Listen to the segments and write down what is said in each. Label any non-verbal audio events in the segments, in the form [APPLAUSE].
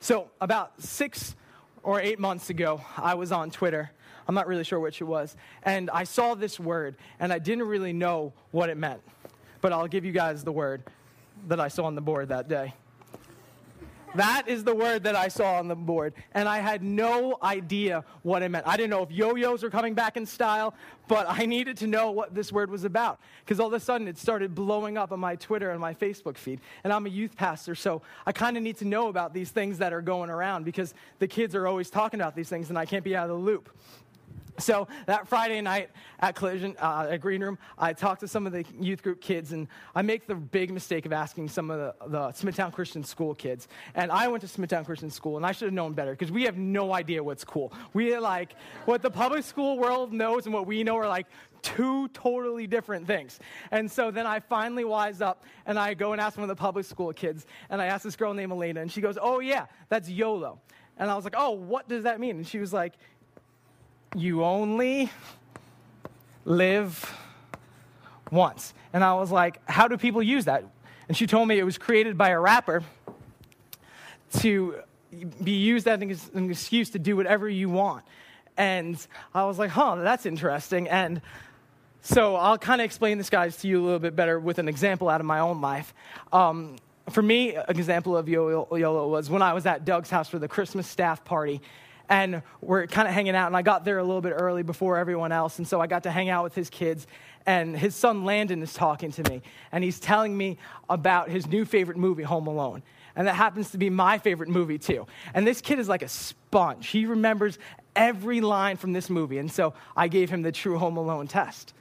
So, about six or eight months ago, I was on Twitter. I'm not really sure which it was. And I saw this word, and I didn't really know what it meant. But I'll give you guys the word that I saw on the board that day. That is the word that I saw on the board. And I had no idea what it meant. I didn't know if yo yos were coming back in style, but I needed to know what this word was about. Because all of a sudden it started blowing up on my Twitter and my Facebook feed. And I'm a youth pastor, so I kind of need to know about these things that are going around because the kids are always talking about these things and I can't be out of the loop. So that Friday night at Collision, uh, at Green Room, I talked to some of the youth group kids, and I make the big mistake of asking some of the, the Smithtown Christian School kids. And I went to Smithtown Christian School, and I should have known better because we have no idea what's cool. We are like, what the public school world knows and what we know are like two totally different things. And so then I finally wise up, and I go and ask one of the public school kids, and I ask this girl named Elena, and she goes, Oh, yeah, that's YOLO. And I was like, Oh, what does that mean? And she was like, you only live once. And I was like, how do people use that? And she told me it was created by a rapper to be used as an excuse to do whatever you want. And I was like, huh, that's interesting. And so I'll kind of explain this, guys, to you a little bit better with an example out of my own life. Um, for me, an example of YOLO was when I was at Doug's house for the Christmas staff party and we're kind of hanging out. And I got there a little bit early before everyone else, and so I got to hang out with his kids. And his son Landon is talking to me, and he's telling me about his new favorite movie, Home Alone. And that happens to be my favorite movie, too. And this kid is like a sponge. He remembers every line from this movie. And so I gave him the true Home Alone test.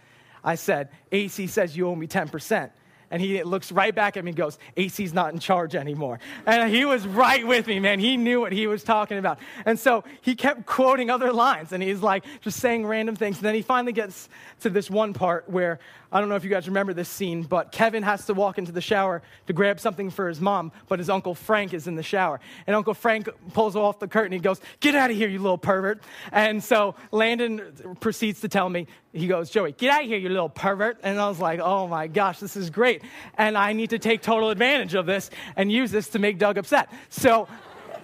I said, AC says you owe me 10%. And he looks right back at me and goes, AC's not in charge anymore. And he was right with me, man. He knew what he was talking about. And so he kept quoting other lines and he's like just saying random things. And then he finally gets to this one part where I don't know if you guys remember this scene, but Kevin has to walk into the shower to grab something for his mom, but his Uncle Frank is in the shower. And Uncle Frank pulls off the curtain. He goes, Get out of here, you little pervert. And so Landon proceeds to tell me, He goes, Joey, get out of here, you little pervert. And I was like, Oh my gosh, this is great. And I need to take total advantage of this and use this to make Doug upset. So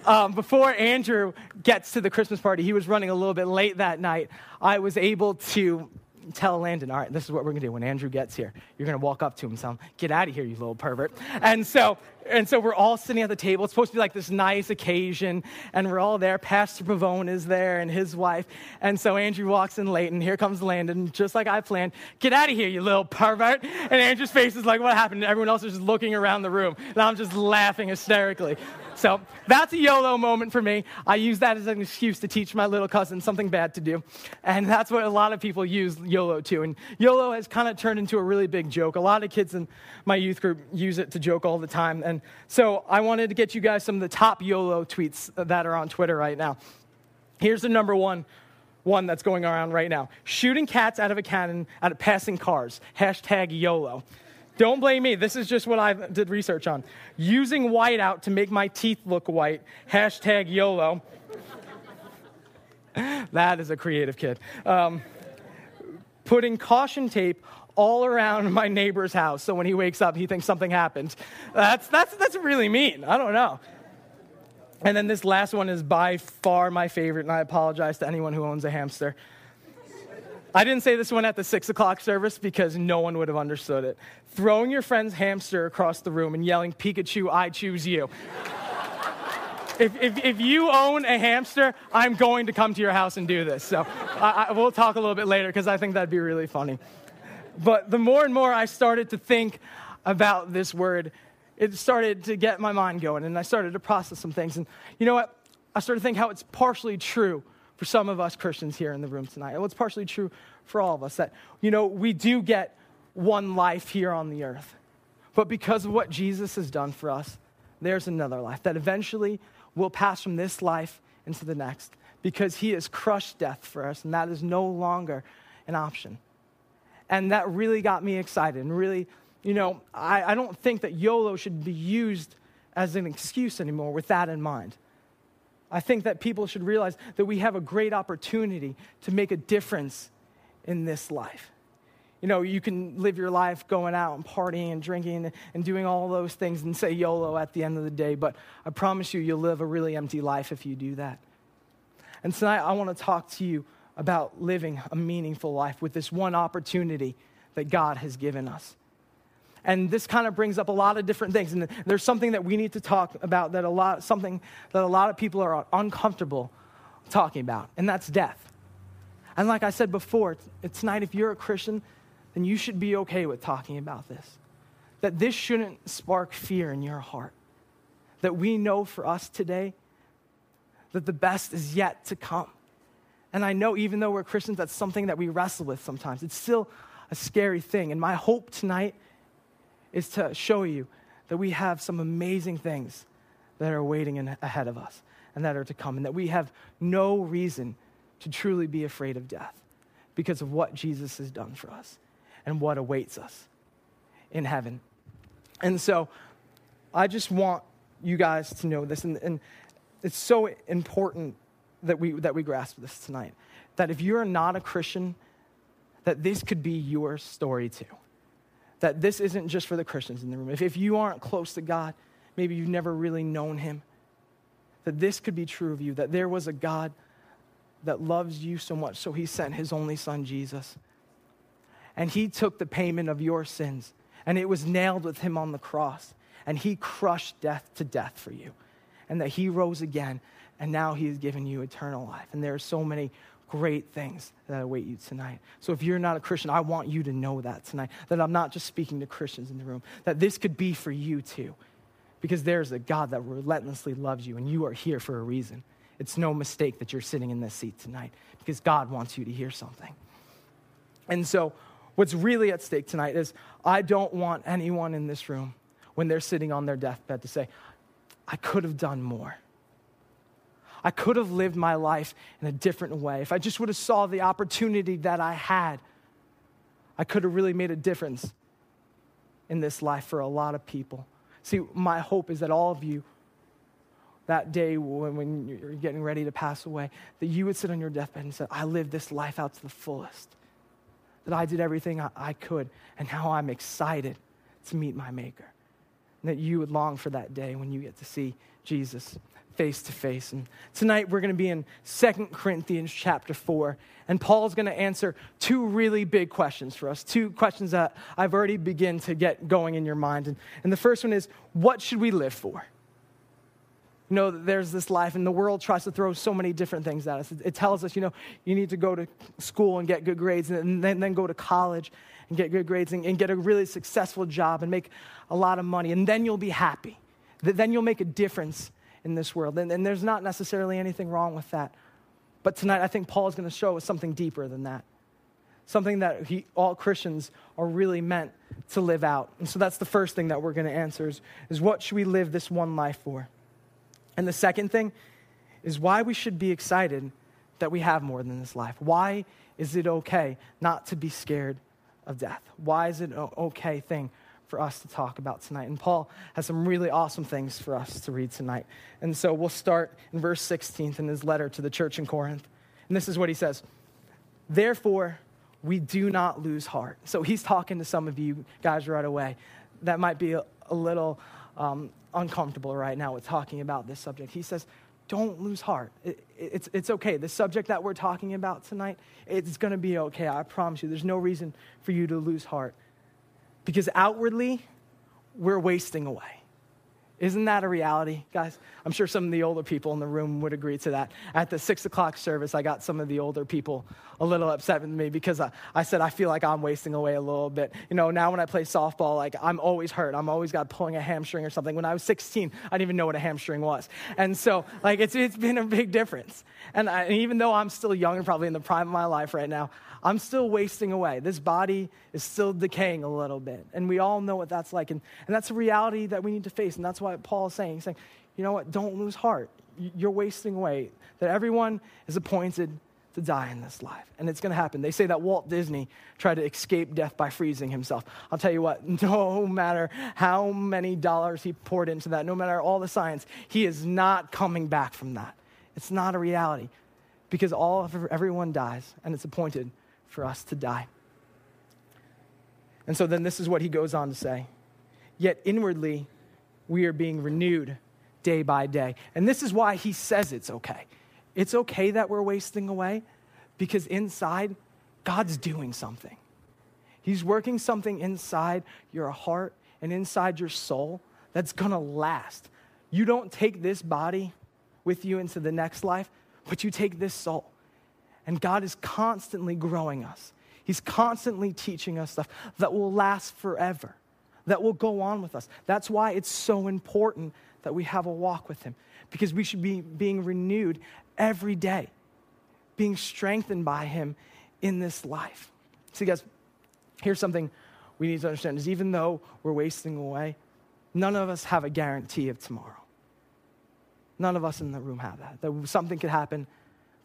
um, before Andrew gets to the Christmas party, he was running a little bit late that night. I was able to tell Landon, all right, this is what we're going to do. When Andrew gets here, you're going to walk up to him and him, get out of here, you little pervert. And so, and so we're all sitting at the table. It's supposed to be like this nice occasion, and we're all there. Pastor Pavone is there and his wife. And so Andrew walks in late, and here comes Landon, just like I planned. Get out of here, you little pervert. And Andrew's face is like, what happened? And everyone else is just looking around the room. And I'm just laughing hysterically. So that's a YOLO moment for me. I use that as an excuse to teach my little cousin something bad to do. And that's what a lot of people use YOLO to. And YOLO has kind of turned into a really big joke. A lot of kids in my youth group use it to joke all the time. And so I wanted to get you guys some of the top YOLO tweets that are on Twitter right now. Here's the number one one that's going around right now shooting cats out of a cannon out of passing cars. Hashtag YOLO. Don't blame me. This is just what I did research on. Using whiteout to make my teeth look white. Hashtag YOLO. [LAUGHS] that is a creative kid. Um, putting caution tape all around my neighbor's house so when he wakes up, he thinks something happened. That's, that's, that's really mean. I don't know. And then this last one is by far my favorite, and I apologize to anyone who owns a hamster. I didn't say this one at the six o'clock service because no one would have understood it. Throwing your friend's hamster across the room and yelling, Pikachu, I choose you. if, if, if, you own a hamster, I'm going to come to your house and do this. So I, I, we'll talk a little bit later because I think that'd be really funny. But the more and more I started to think about this word, it started to get my mind going and I started to process some things. And you know what? I started to think how it's partially true for some of us Christians here in the room tonight. And it's partially true for all of us that, you know, we do get one life here on the earth. But because of what Jesus has done for us, there's another life that eventually will pass from this life into the next because he has crushed death for us, and that is no longer an option. And that really got me excited. And really, you know, I, I don't think that YOLO should be used as an excuse anymore with that in mind. I think that people should realize that we have a great opportunity to make a difference in this life. you know, you can live your life going out and partying and drinking and doing all those things and say YOLO at the end of the day, but I promise you, you'll live a really empty life if you do that. And tonight, I want to talk to you about living a meaningful life with this one opportunity that God has given us. And this kind of brings up a lot of different things. And there's something that we need to talk about that a lot, something that a lot of people are uncomfortable talking about, and that's death. And like I said before, tonight, if you're a Christian, then you should be okay with talking about this. That this shouldn't spark fear in your heart. That we know for us today that the best is yet to come. And I know even though we're Christians, that's something that we wrestle with sometimes. It's still a scary thing. And my hope tonight is to show you that we have some amazing things that are waiting in, ahead of us and that are to come, and that we have no reason to truly be afraid of death because of what Jesus has done for us and what awaits us in heaven. And so I just want you guys to know this, and, and it's so important that we, that we grasp this tonight. That if you're not a Christian, that this could be your story too. That this isn't just for the Christians in the room. If, if you aren't close to God, maybe you've never really known Him, that this could be true of you, that there was a God that loves you so much, so He sent His only Son, Jesus. And He took the payment of your sins, and it was nailed with Him on the cross, and He crushed death to death for you, and that He rose again, and now He has given you eternal life. And there are so many great things that await you tonight. So if you're not a Christian, I want you to know that tonight, that I'm not just speaking to Christians in the room, that this could be for you too. Because there's a God that relentlessly loves you, and you are here for a reason. It's no mistake that you're sitting in this seat tonight because God wants you to hear something. And so, what's really at stake tonight is I don't want anyone in this room, when they're sitting on their deathbed, to say, I could have done more. I could have lived my life in a different way. If I just would have saw the opportunity that I had, I could have really made a difference in this life for a lot of people. See, my hope is that all of you, that day when, when you're getting ready to pass away, that you would sit on your deathbed and say, I lived this life out to the fullest. That I did everything I, I could, and now I'm excited to meet my Maker. That you would long for that day when you get to see Jesus face to face. And tonight we're going to be in Second Corinthians chapter 4. And Paul's going to answer two really big questions for us, two questions that I've already begun to get going in your mind. And, and the first one is what should we live for? Know, there's this life, and the world tries to throw so many different things at us. It, it tells us, you know, you need to go to school and get good grades, and then, then go to college and get good grades, and, and get a really successful job and make a lot of money, and then you'll be happy. Then you'll make a difference in this world. And, and there's not necessarily anything wrong with that. But tonight, I think Paul is going to show us something deeper than that. Something that he, all Christians are really meant to live out. And so that's the first thing that we're going to answer is, is what should we live this one life for? And the second thing is why we should be excited that we have more than this life. Why is it okay not to be scared of death? Why is it an okay thing for us to talk about tonight. And Paul has some really awesome things for us to read tonight. And so we'll start in verse 16 in his letter to the church in Corinth. And this is what he says Therefore, we do not lose heart. So he's talking to some of you guys right away. That might be a, a little um, uncomfortable right now with talking about this subject. He says, don't lose heart. It, it, it's, it's okay. The subject that we're talking about tonight, it's going to be okay. I promise you. There's no reason for you to lose heart. Because outwardly, we're wasting away. Isn't that a reality, guys? I'm sure some of the older people in the room would agree to that. At the six o'clock service, I got some of the older people a little upset with me because I, I said I feel like I'm wasting away a little bit. You know, now when I play softball, like I'm always hurt. I'm always got pulling a hamstring or something. When I was 16, I didn't even know what a hamstring was. And so, like, it's, it's been a big difference. And, I, and even though I'm still young and probably in the prime of my life right now, I'm still wasting away. This body is still decaying a little bit. And we all know what that's like. And, and that's a reality that we need to face. And that's why Paul is saying, he's saying, you know what, don't lose heart. You're wasting away. That everyone is appointed to die in this life. And it's going to happen. They say that Walt Disney tried to escape death by freezing himself. I'll tell you what, [LAUGHS] no matter how many dollars he poured into that, no matter all the science, he is not coming back from that. It's not a reality because all everyone dies and it's appointed for us to die. And so then this is what he goes on to say Yet inwardly, we are being renewed day by day. And this is why he says it's okay. It's okay that we're wasting away because inside, God's doing something. He's working something inside your heart and inside your soul that's gonna last. You don't take this body with you into the next life, but you take this soul. And God is constantly growing us. He's constantly teaching us stuff that will last forever, that will go on with us. That's why it's so important that we have a walk with Him, because we should be being renewed every day, being strengthened by Him in this life. See, guys, here's something we need to understand is even though we're wasting away, none of us have a guarantee of tomorrow. None of us in the room have that. That something could happen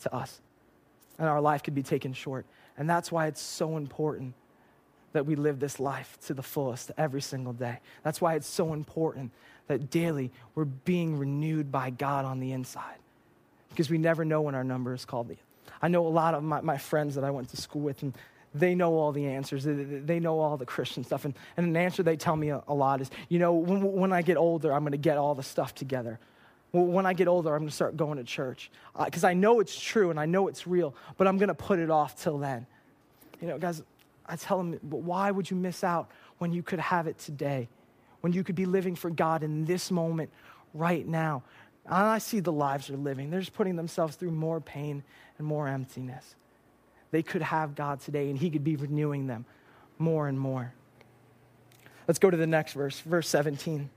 to us and our life could be taken short. And that's why it's so important that we live this life to the fullest every single day. That's why it's so important that daily we're being renewed by God on the inside because we never know when our number is called. I know a lot of my, my friends that I went to school with, and they know all the answers. They, know all the Christian stuff. And, and an answer they tell me a, a lot is, you know, when, when I get older, I'm going to get all the stuff together. When I get older, I'm going to start going to church because uh, I know it's true and I know it's real, but I'm going to put it off till then. You know, guys, I tell them, but why would you miss out when you could have it today? When you could be living for God in this moment right now? And I see the lives they're living. They're just putting themselves through more pain and more emptiness. They could have God today and He could be renewing them more and more. Let's go to the next verse, verse 17.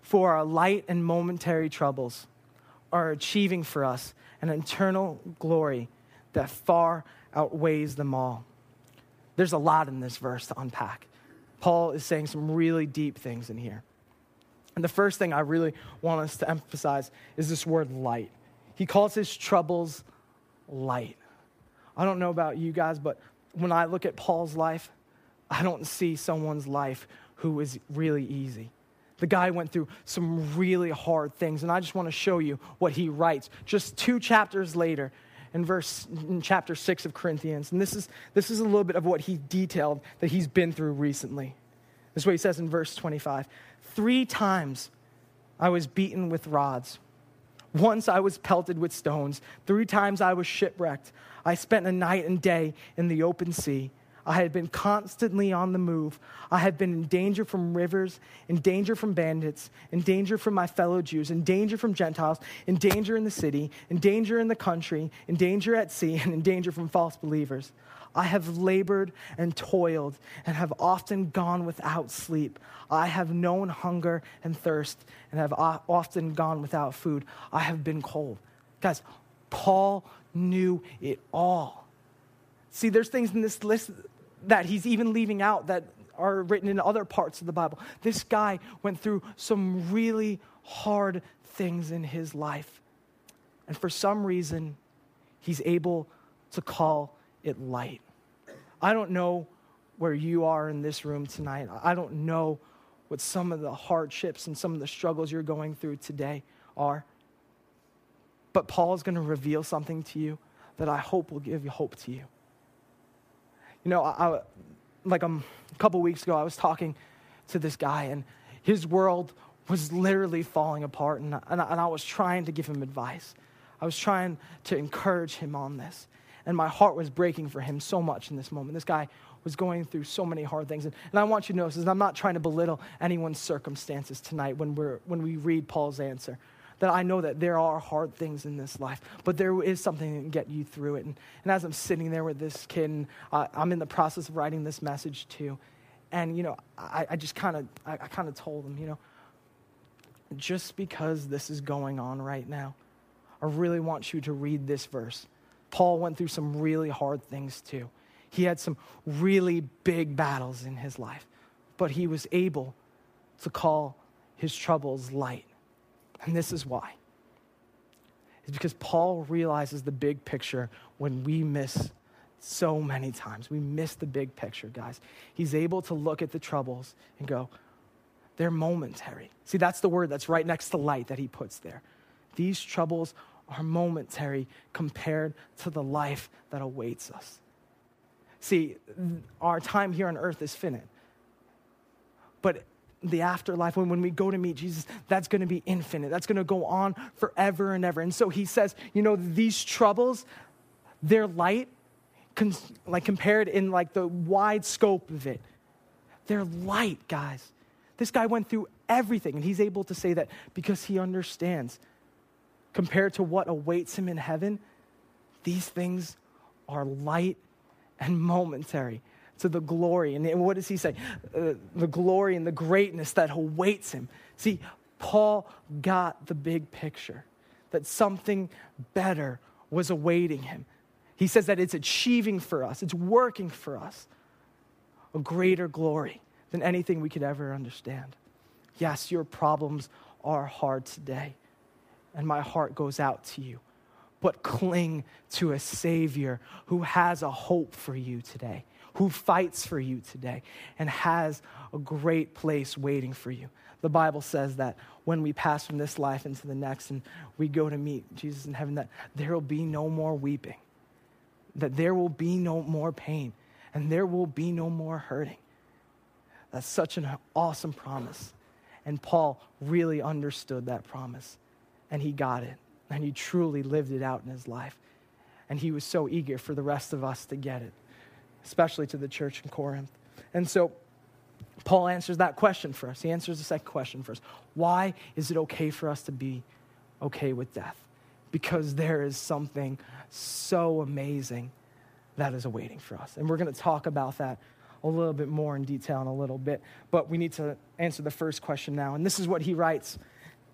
For our light and momentary troubles are achieving for us an eternal glory that far outweighs them all. There's a lot in this verse to unpack. Paul is saying some really deep things in here. And the first thing I really want us to emphasize is this word light. He calls his troubles light. I don't know about you guys, but when I look at Paul's life, I don't see someone's life who is really easy. The guy went through some really hard things, and I just want to show you what he writes just two chapters later in verse in chapter 6 of Corinthians. And this is this is a little bit of what he detailed that he's been through recently. This is what he says in verse 25. 3 times I was beaten with rods. Once I was pelted with stones. Three times I was shipwrecked. I spent a night and day in the open sea. I had been constantly on the move. I had been in danger from rivers, in danger from bandits, in danger from my fellow Jews, in danger from Gentiles, in danger in the city, in danger in the country, in danger at sea, [LAUGHS] and in danger from false believers. I have labored and toiled and have often gone without sleep. I have known hunger and thirst and have often gone without food. I have been cold. Guys, Paul knew it all. See, there's things in this list that he's even leaving out that are written in other parts of the Bible. This guy went through some really hard things in his life. And for some reason, he's able to call it light. I don't know where you are in this room tonight. I don't know what some of the hardships and some of the struggles you're going through today are. But Paul is going to reveal something to you that I hope will give you hope to you. You know, I, I, like um, a couple weeks ago, I was talking to this guy, and his world was literally falling apart, and, and, and I was trying to give him advice. I was trying to encourage him on this. And my heart was breaking for him so much in this moment. This guy was going through so many hard things. And, and I want you to notice, I'm not trying to belittle anyone's circumstances tonight when, we're, when we read Paul's answer that I know that there are hard things in this life, but there is something that can get you through it. And, and as I'm sitting there with this kid, and uh, I'm in the process of writing this message too, and you know, I, I just kind of, I, I kind of told him, you know, just because this is going on right now, I really want you to read this verse. Paul went through some really hard things too. He had some really big battles in his life, but he was able to call his troubles light. And this is why. It's because Paul realizes the big picture when we miss so many times. We miss the big picture, guys. He's able to look at the troubles and go, they're momentary. See, that's the word that's right next to light that he puts there. These troubles are momentary compared to the life that awaits us. See, our time here on earth is finite. But the afterlife, when, when we go to meet Jesus, that's going to be infinite. That's going to go on forever and ever. And so he says, you know, these troubles, they're light, con- like compared in like the wide scope of it. They're light, guys. This guy went through everything, and he's able to say that because he understands. Compared to what awaits him in heaven, these things are light and momentary to the glory. And what does he say? Uh, the glory and the greatness that awaits him. See, Paul got the big picture that something better was awaiting him. He says that it's achieving for us, it's working for us a greater glory than anything we could ever understand. Yes, your problems are hard today, and my heart goes out to you. But cling to a Savior who has a hope for you today who fights for you today and has a great place waiting for you. The Bible says that when we pass from this life into the next and we go to meet Jesus in heaven, that there will be no more weeping, that there will be no more pain, and there will be no more hurting. That's such an awesome promise. And Paul really understood that promise, and he got it, and he truly lived it out in his life. And he was so eager for the rest of us to get it especially to the church in Corinth. And so Paul answers that question for us. He answers the second question for us. Why is it okay for us to be okay with death? Because there is something so amazing that is awaiting for us. And we're going to talk about that a little bit more in detail in a little bit. But we need to answer the first question now. And this is what he writes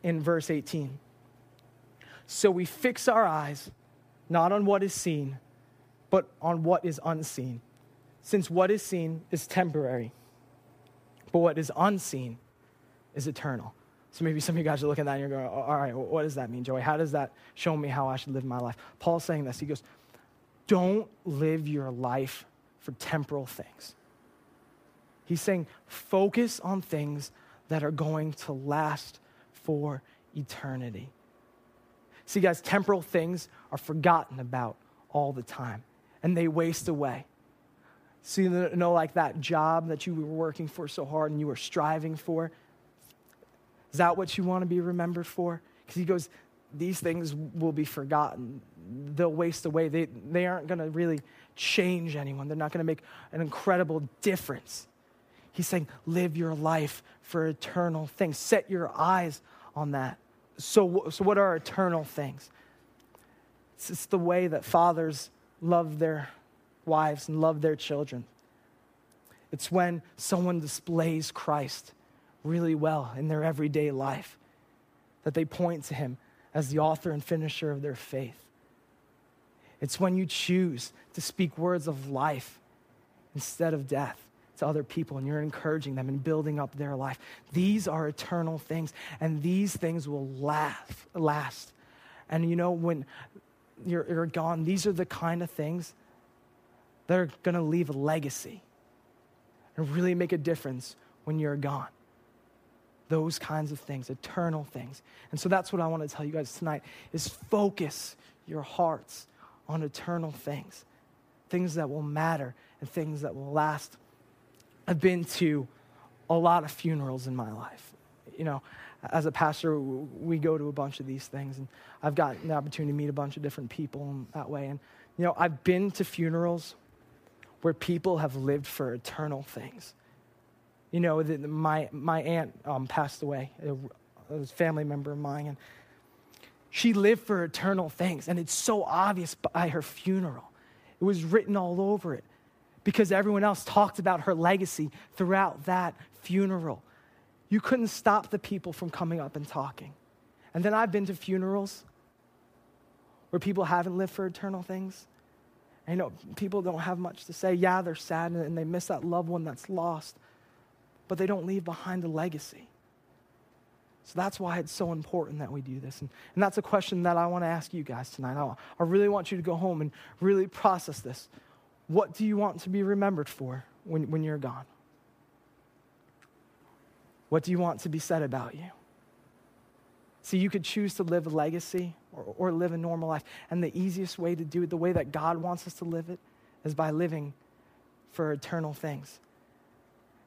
in verse 18. So we fix our eyes not on what is seen, but on what is unseen since what is seen is temporary, but what is unseen is eternal. So maybe some of you guys are looking at that and you're going, all right, what does that mean, Joey? How does that show me how I should live my life? Paul's saying this. He goes, don't live your life for temporal things. He's saying, focus on things that are going to last for eternity. See, guys, temporal things are forgotten about all the time and they waste away. So, you know, like that job that you were working for so hard and you were striving for? Is that what you want to be remembered for? Because he goes, these things will be forgotten. They'll waste away. They, they aren't going to really change anyone, they're not going to make an incredible difference. He's saying, live your life for eternal things. Set your eyes on that. So, so what are eternal things? It's, it's the way that fathers love their wives and love their children. It's when someone displays Christ really well in their everyday life that they point to him as the author and finisher of their faith. It's when you choose to speak words of life instead of death to other people and you're encouraging them and building up their life. These are eternal things and these things will last. last. And you know, when you're, you're gone, these are the kind of things that are going to leave a legacy and really make a difference when you're gone. Those kinds of things, eternal things. And so that's what I want to tell you guys tonight is focus your hearts on eternal things. Things that will matter and things that will last. I've been to a lot of funerals in my life. You know, as a pastor, we go to a bunch of these things, and I've gotten the opportunity to meet a bunch of different people that way. And, you know, I've been to funerals where people have lived for eternal things. You know, the, my, my aunt um, passed away, a, a family member of mine, and she lived for eternal things. And it's so obvious by her funeral. It was written all over it because everyone else talked about her legacy throughout that funeral. You couldn't stop the people from coming up and talking. And then I've been to funerals where people haven't lived for eternal things. I know people don't have much to say. Yeah, they're sad and they miss that loved one that's lost, but they don't leave behind a legacy. So that's why it's so important that we do this. And, and that's a question that I want to ask you guys tonight. I, I really want you to go home and really process this. What do you want to be remembered for when, when you're gone? What do you want to be said about you? See, you could choose to live a legacy or, or live a normal life. And the easiest way to do it, the way that God wants us to live it, is by living for eternal things.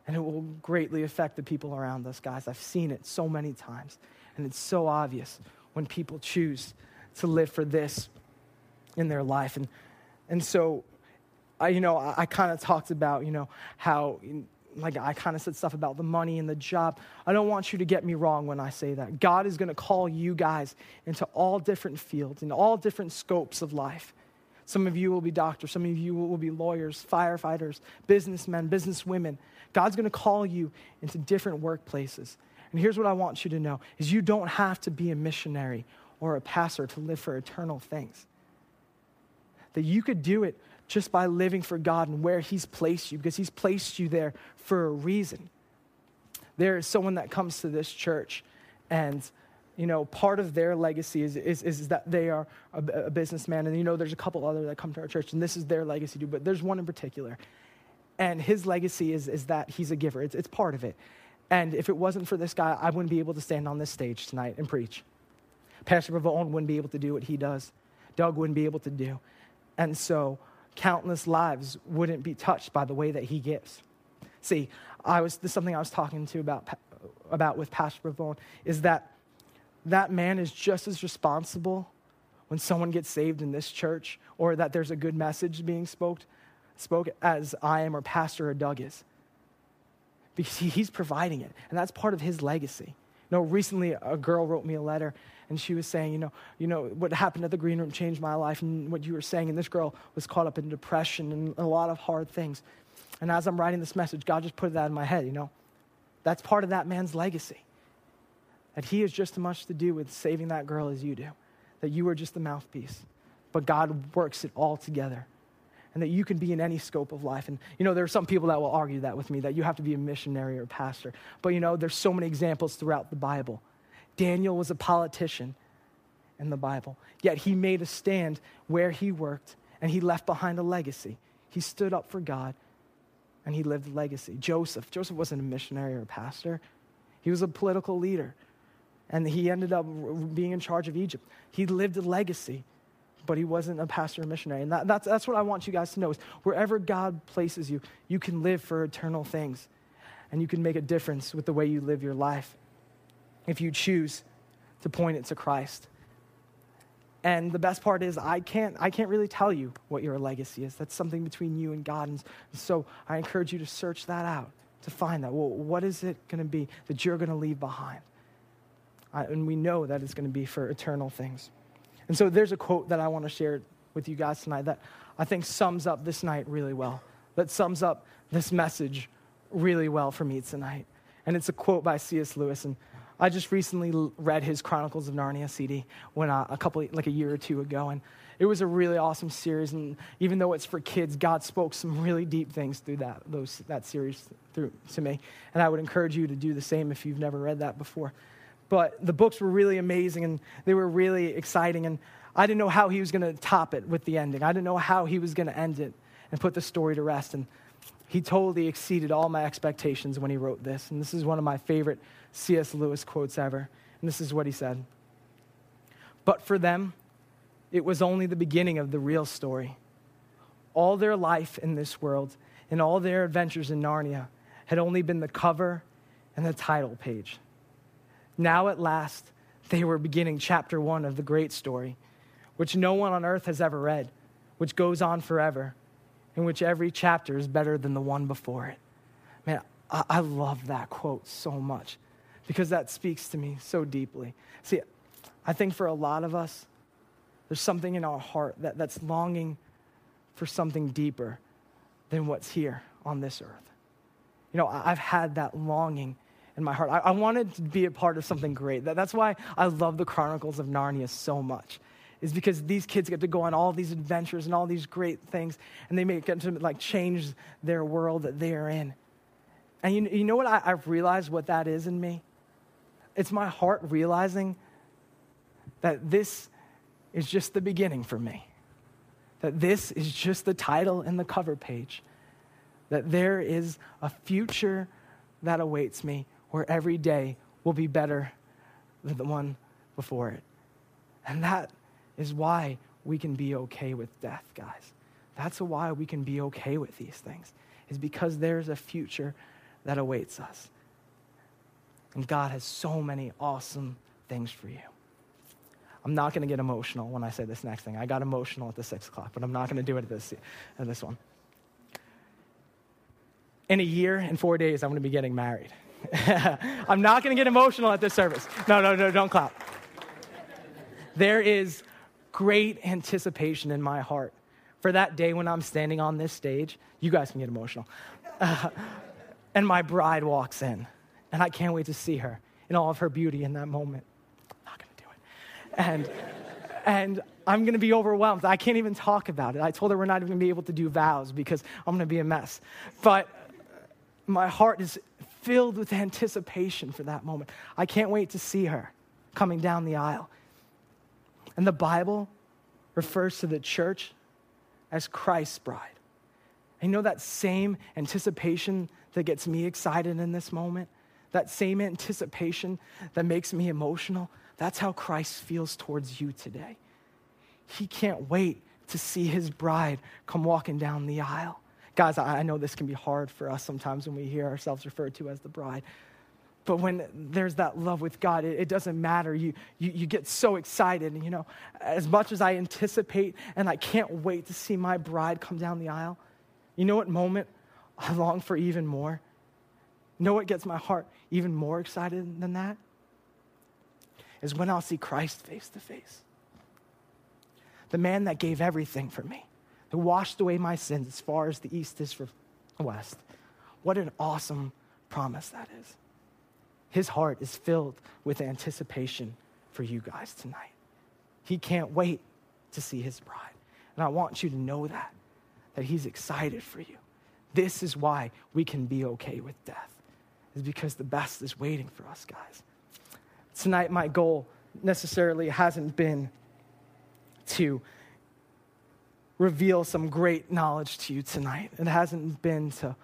And it will greatly affect the people around us, guys. I've seen it so many times. And it's so obvious when people choose to live for this in their life. And, and so, I, you know, I, I kind of talked about, you know, how, like, I kind of said stuff about the money and the job. I don't want you to get me wrong when I say that. God is going to call you guys into all different fields, in all different scopes of life. Some of you will be doctors, some of you will be lawyers, firefighters, businessmen, businesswomen. God's going to call you into different workplaces. And here's what I want you to know is you don't have to be a missionary or a pastor to live for eternal things. That you could do it just by living for God and where He's placed you, because He's placed you there for a reason. There is someone that comes to this church, and you know, part of their legacy is, is, is that they are a, a, businessman. And, you know, there's a couple other that come to our church, and this is their legacy too, but there's one in particular. And his legacy is, is that he's a giver, it's, it's part of it. And if it wasn't for this guy, I wouldn't be able to stand on this stage tonight and preach. Pastor Bavone wouldn't be able to do what he does. Doug wouldn't be able to do. And so countless lives wouldn't be touched by the way that he gives. See, I was, this is something I was talking to about, about with Pastor Bavone, is that that man is just as responsible when someone gets saved in this church or that there's a good message being spoke, spoke as I am or Pastor or Doug is. Because he's providing it, and that's part of his legacy. Know, recently a girl wrote me a letter and she was saying, you know, you know, what happened at the green room changed my life and what you were saying. And this girl was caught up in depression and a lot of hard things. And as I'm writing this message, God just put that in my head, you know. That's part of that man's legacy. That he has just as much to do with saving that girl as you do. That you are just the mouthpiece. But God works it all together. And that you can be in any scope of life. And, you know, there are some people that will argue that with me, that you have to be a missionary or a pastor. But, you know, there's so many examples throughout the Bible. Daniel was a politician in the Bible, yet he made a stand where he worked and he left behind a legacy. He stood up for God and he lived a legacy. Joseph, Joseph wasn't a missionary or a pastor, he was a political leader and he ended up being in charge of Egypt. He lived a legacy, but he wasn't a pastor or missionary. And that, that's, that's what I want you guys to know is wherever God places you, you can live for eternal things. And you can make a difference with the way you live your life if you choose to point it to Christ. And the best part is, I can't, I can't really tell you what your legacy is. That's something between you and God. And so I encourage you to search that out, to find that. Well, what is it going to be that you're going to leave behind? and we know that it's going to be for eternal things. And so there's a quote that I want to share with you guys tonight that I think sums up this night really well, that sums up this message really well for me tonight. And it's a quote by C.S. Lewis. And I just recently read his Chronicles of Narnia CD when uh, a couple, like a year or two ago. And it was a really awesome series. And even though it's for kids, God spoke some really deep things through that, those, that series through, to me. And I would encourage you to do the same if you've never read that before but the books were really amazing and they were really exciting. And I didn't know how he was going to top it with the ending. I didn't know how he was going to end it and put the story to rest. And he totally exceeded all my expectations when he wrote this. And this is one of my favorite C.S. Lewis quotes ever. And this is what he said But for them, it was only the beginning of the real story. All their life in this world and all their adventures in Narnia had only been the cover and the title page. Now, at last, they were beginning chapter one of the great story, which no one on earth has ever read, which goes on forever, in which every chapter is better than the one before it. Man, I, I love that quote so much because that speaks to me so deeply. See, I think for a lot of us, there's something in our heart that, that's longing for something deeper than what's here on this earth. You know, I've had that longing in my heart. I, I wanted to be a part of something great. That, that's why I love the Chronicles of Narnia so much. Is because these kids get to go on all these adventures and all these great things, and they make, get to like change their world that they are in. And you, you know what I, I've realized what that is in me? It's my heart realizing that this is just the beginning for me. That this is just the title and the cover page. That there is a future that awaits me where every day will be better than the one before it. And that is why we can be okay with death, guys. That's why we can be okay with these things. is because there's a future that awaits us. And God has so many awesome things for you. I'm not going to get emotional when I say this next thing. I got emotional at the six o'clock, but I'm not going to do it at this, at this one. In a year and four days, I'm going to be getting married. [LAUGHS] I'm not going to get emotional at this service. No, no, no, don't clap. There is great anticipation in my heart for that day when I'm standing on this stage. You guys can get emotional. Uh, [LAUGHS] and my bride walks in, and I can't wait to see her in all of her beauty in that moment. I'm not going to do it. And, and I'm going to be overwhelmed. I can't even talk about it. I told her we're not even going to be able to do vows because I'm going to be a mess. But my heart is filled with anticipation for that moment. I can't wait to see her coming down the aisle. And the Bible refers to the church as Christ's bride. And you know that same anticipation that gets me excited in this moment? That same anticipation that makes me emotional? That's how Christ feels towards you today. He can't wait to see his bride come walking down the aisle. Guys, I know this can be hard for us sometimes when we hear ourselves referred to as the bride. But when there's that love with God, it, it doesn't matter. You, you, you get so excited. And, you know, as much as I anticipate and I can't wait to see my bride come down the aisle, you know what moment I long for even more? You know what gets my heart even more excited than that? Is when I'll see Christ face to face. The man that gave everything for me who washed away my sins as far as the east is from the west. What an awesome promise that is. His heart is filled with anticipation for you guys tonight. He can't wait to see his bride. And I want you to know that, that he's excited for you. This is why we can be okay with death, is because the best is waiting for us, guys. Tonight, my goal necessarily hasn't been to reveal some great knowledge to you tonight. It hasn't been to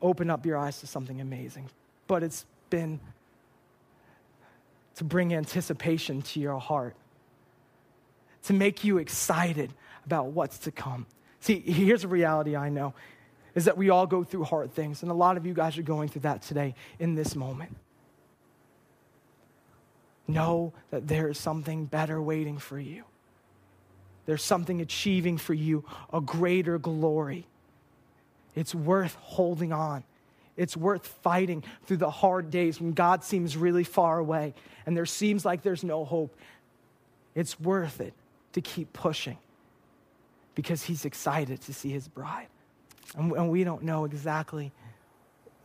open up your eyes to something amazing, but it's been to bring anticipation to your heart, to make you excited about what's to come. See, here's a reality I know is that we all go through hard things, and a lot of you guys are going through that today in this moment. Know that there is something better waiting for you. There's something achieving for you a greater glory. It's worth holding on. It's worth fighting through the hard days when God seems really far away and there seems like there's no hope. It's worth it to keep pushing because He's excited to see His bride. And, we don't know exactly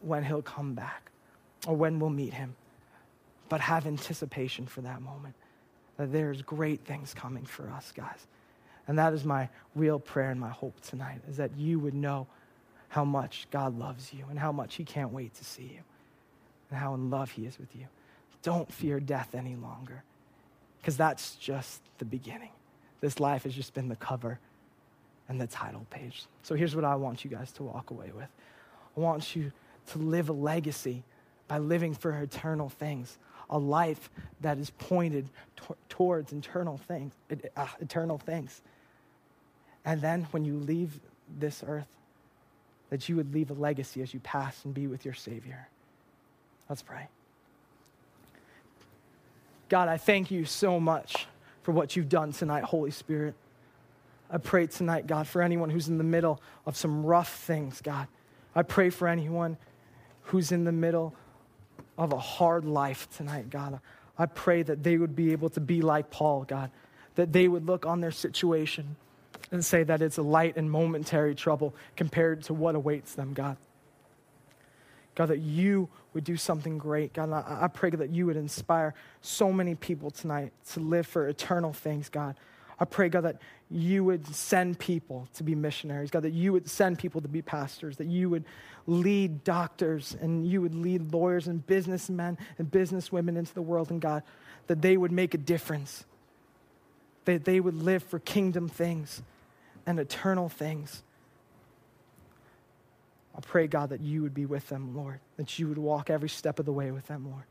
when He'll come back or when we'll meet Him, but have anticipation for that moment that there's great things coming for us, guys. And that is my real prayer and my hope tonight, is that you would know how much God loves you and how much He can't wait to see you and how in love He is with you. Don't fear death any longer, because that's just the beginning. This life has just been the cover and the title page. So here's what I want you guys to walk away with I want you to live a legacy by living for eternal things a life that is pointed t- towards eternal things, uh, eternal things. And then when you leave this earth, that you would leave a legacy as you pass and be with your Savior. Let's pray. God, I thank you so much for what you've done tonight, Holy Spirit. I pray tonight, God, for anyone who's in the middle of some rough things, God. I pray for anyone who's in the middle of a hard life tonight, God. I pray that they would be able to be like Paul, God, that they would look on their situation and say that it's a light and momentary trouble compared to what awaits them, God. God, that you would do something great. God, I, I pray that you would inspire so many people tonight to live for eternal things, God. I pray, God, that you would send people to be missionaries, God, that you would send people to be pastors, that you would lead doctors and you would lead lawyers and businessmen and businesswomen into the world, and God, that they would make a difference, that they would live for kingdom things and eternal things. I pray, God, that you would be with them, Lord, that you would walk every step of the way with them, Lord.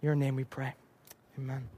In your name we pray. Amen.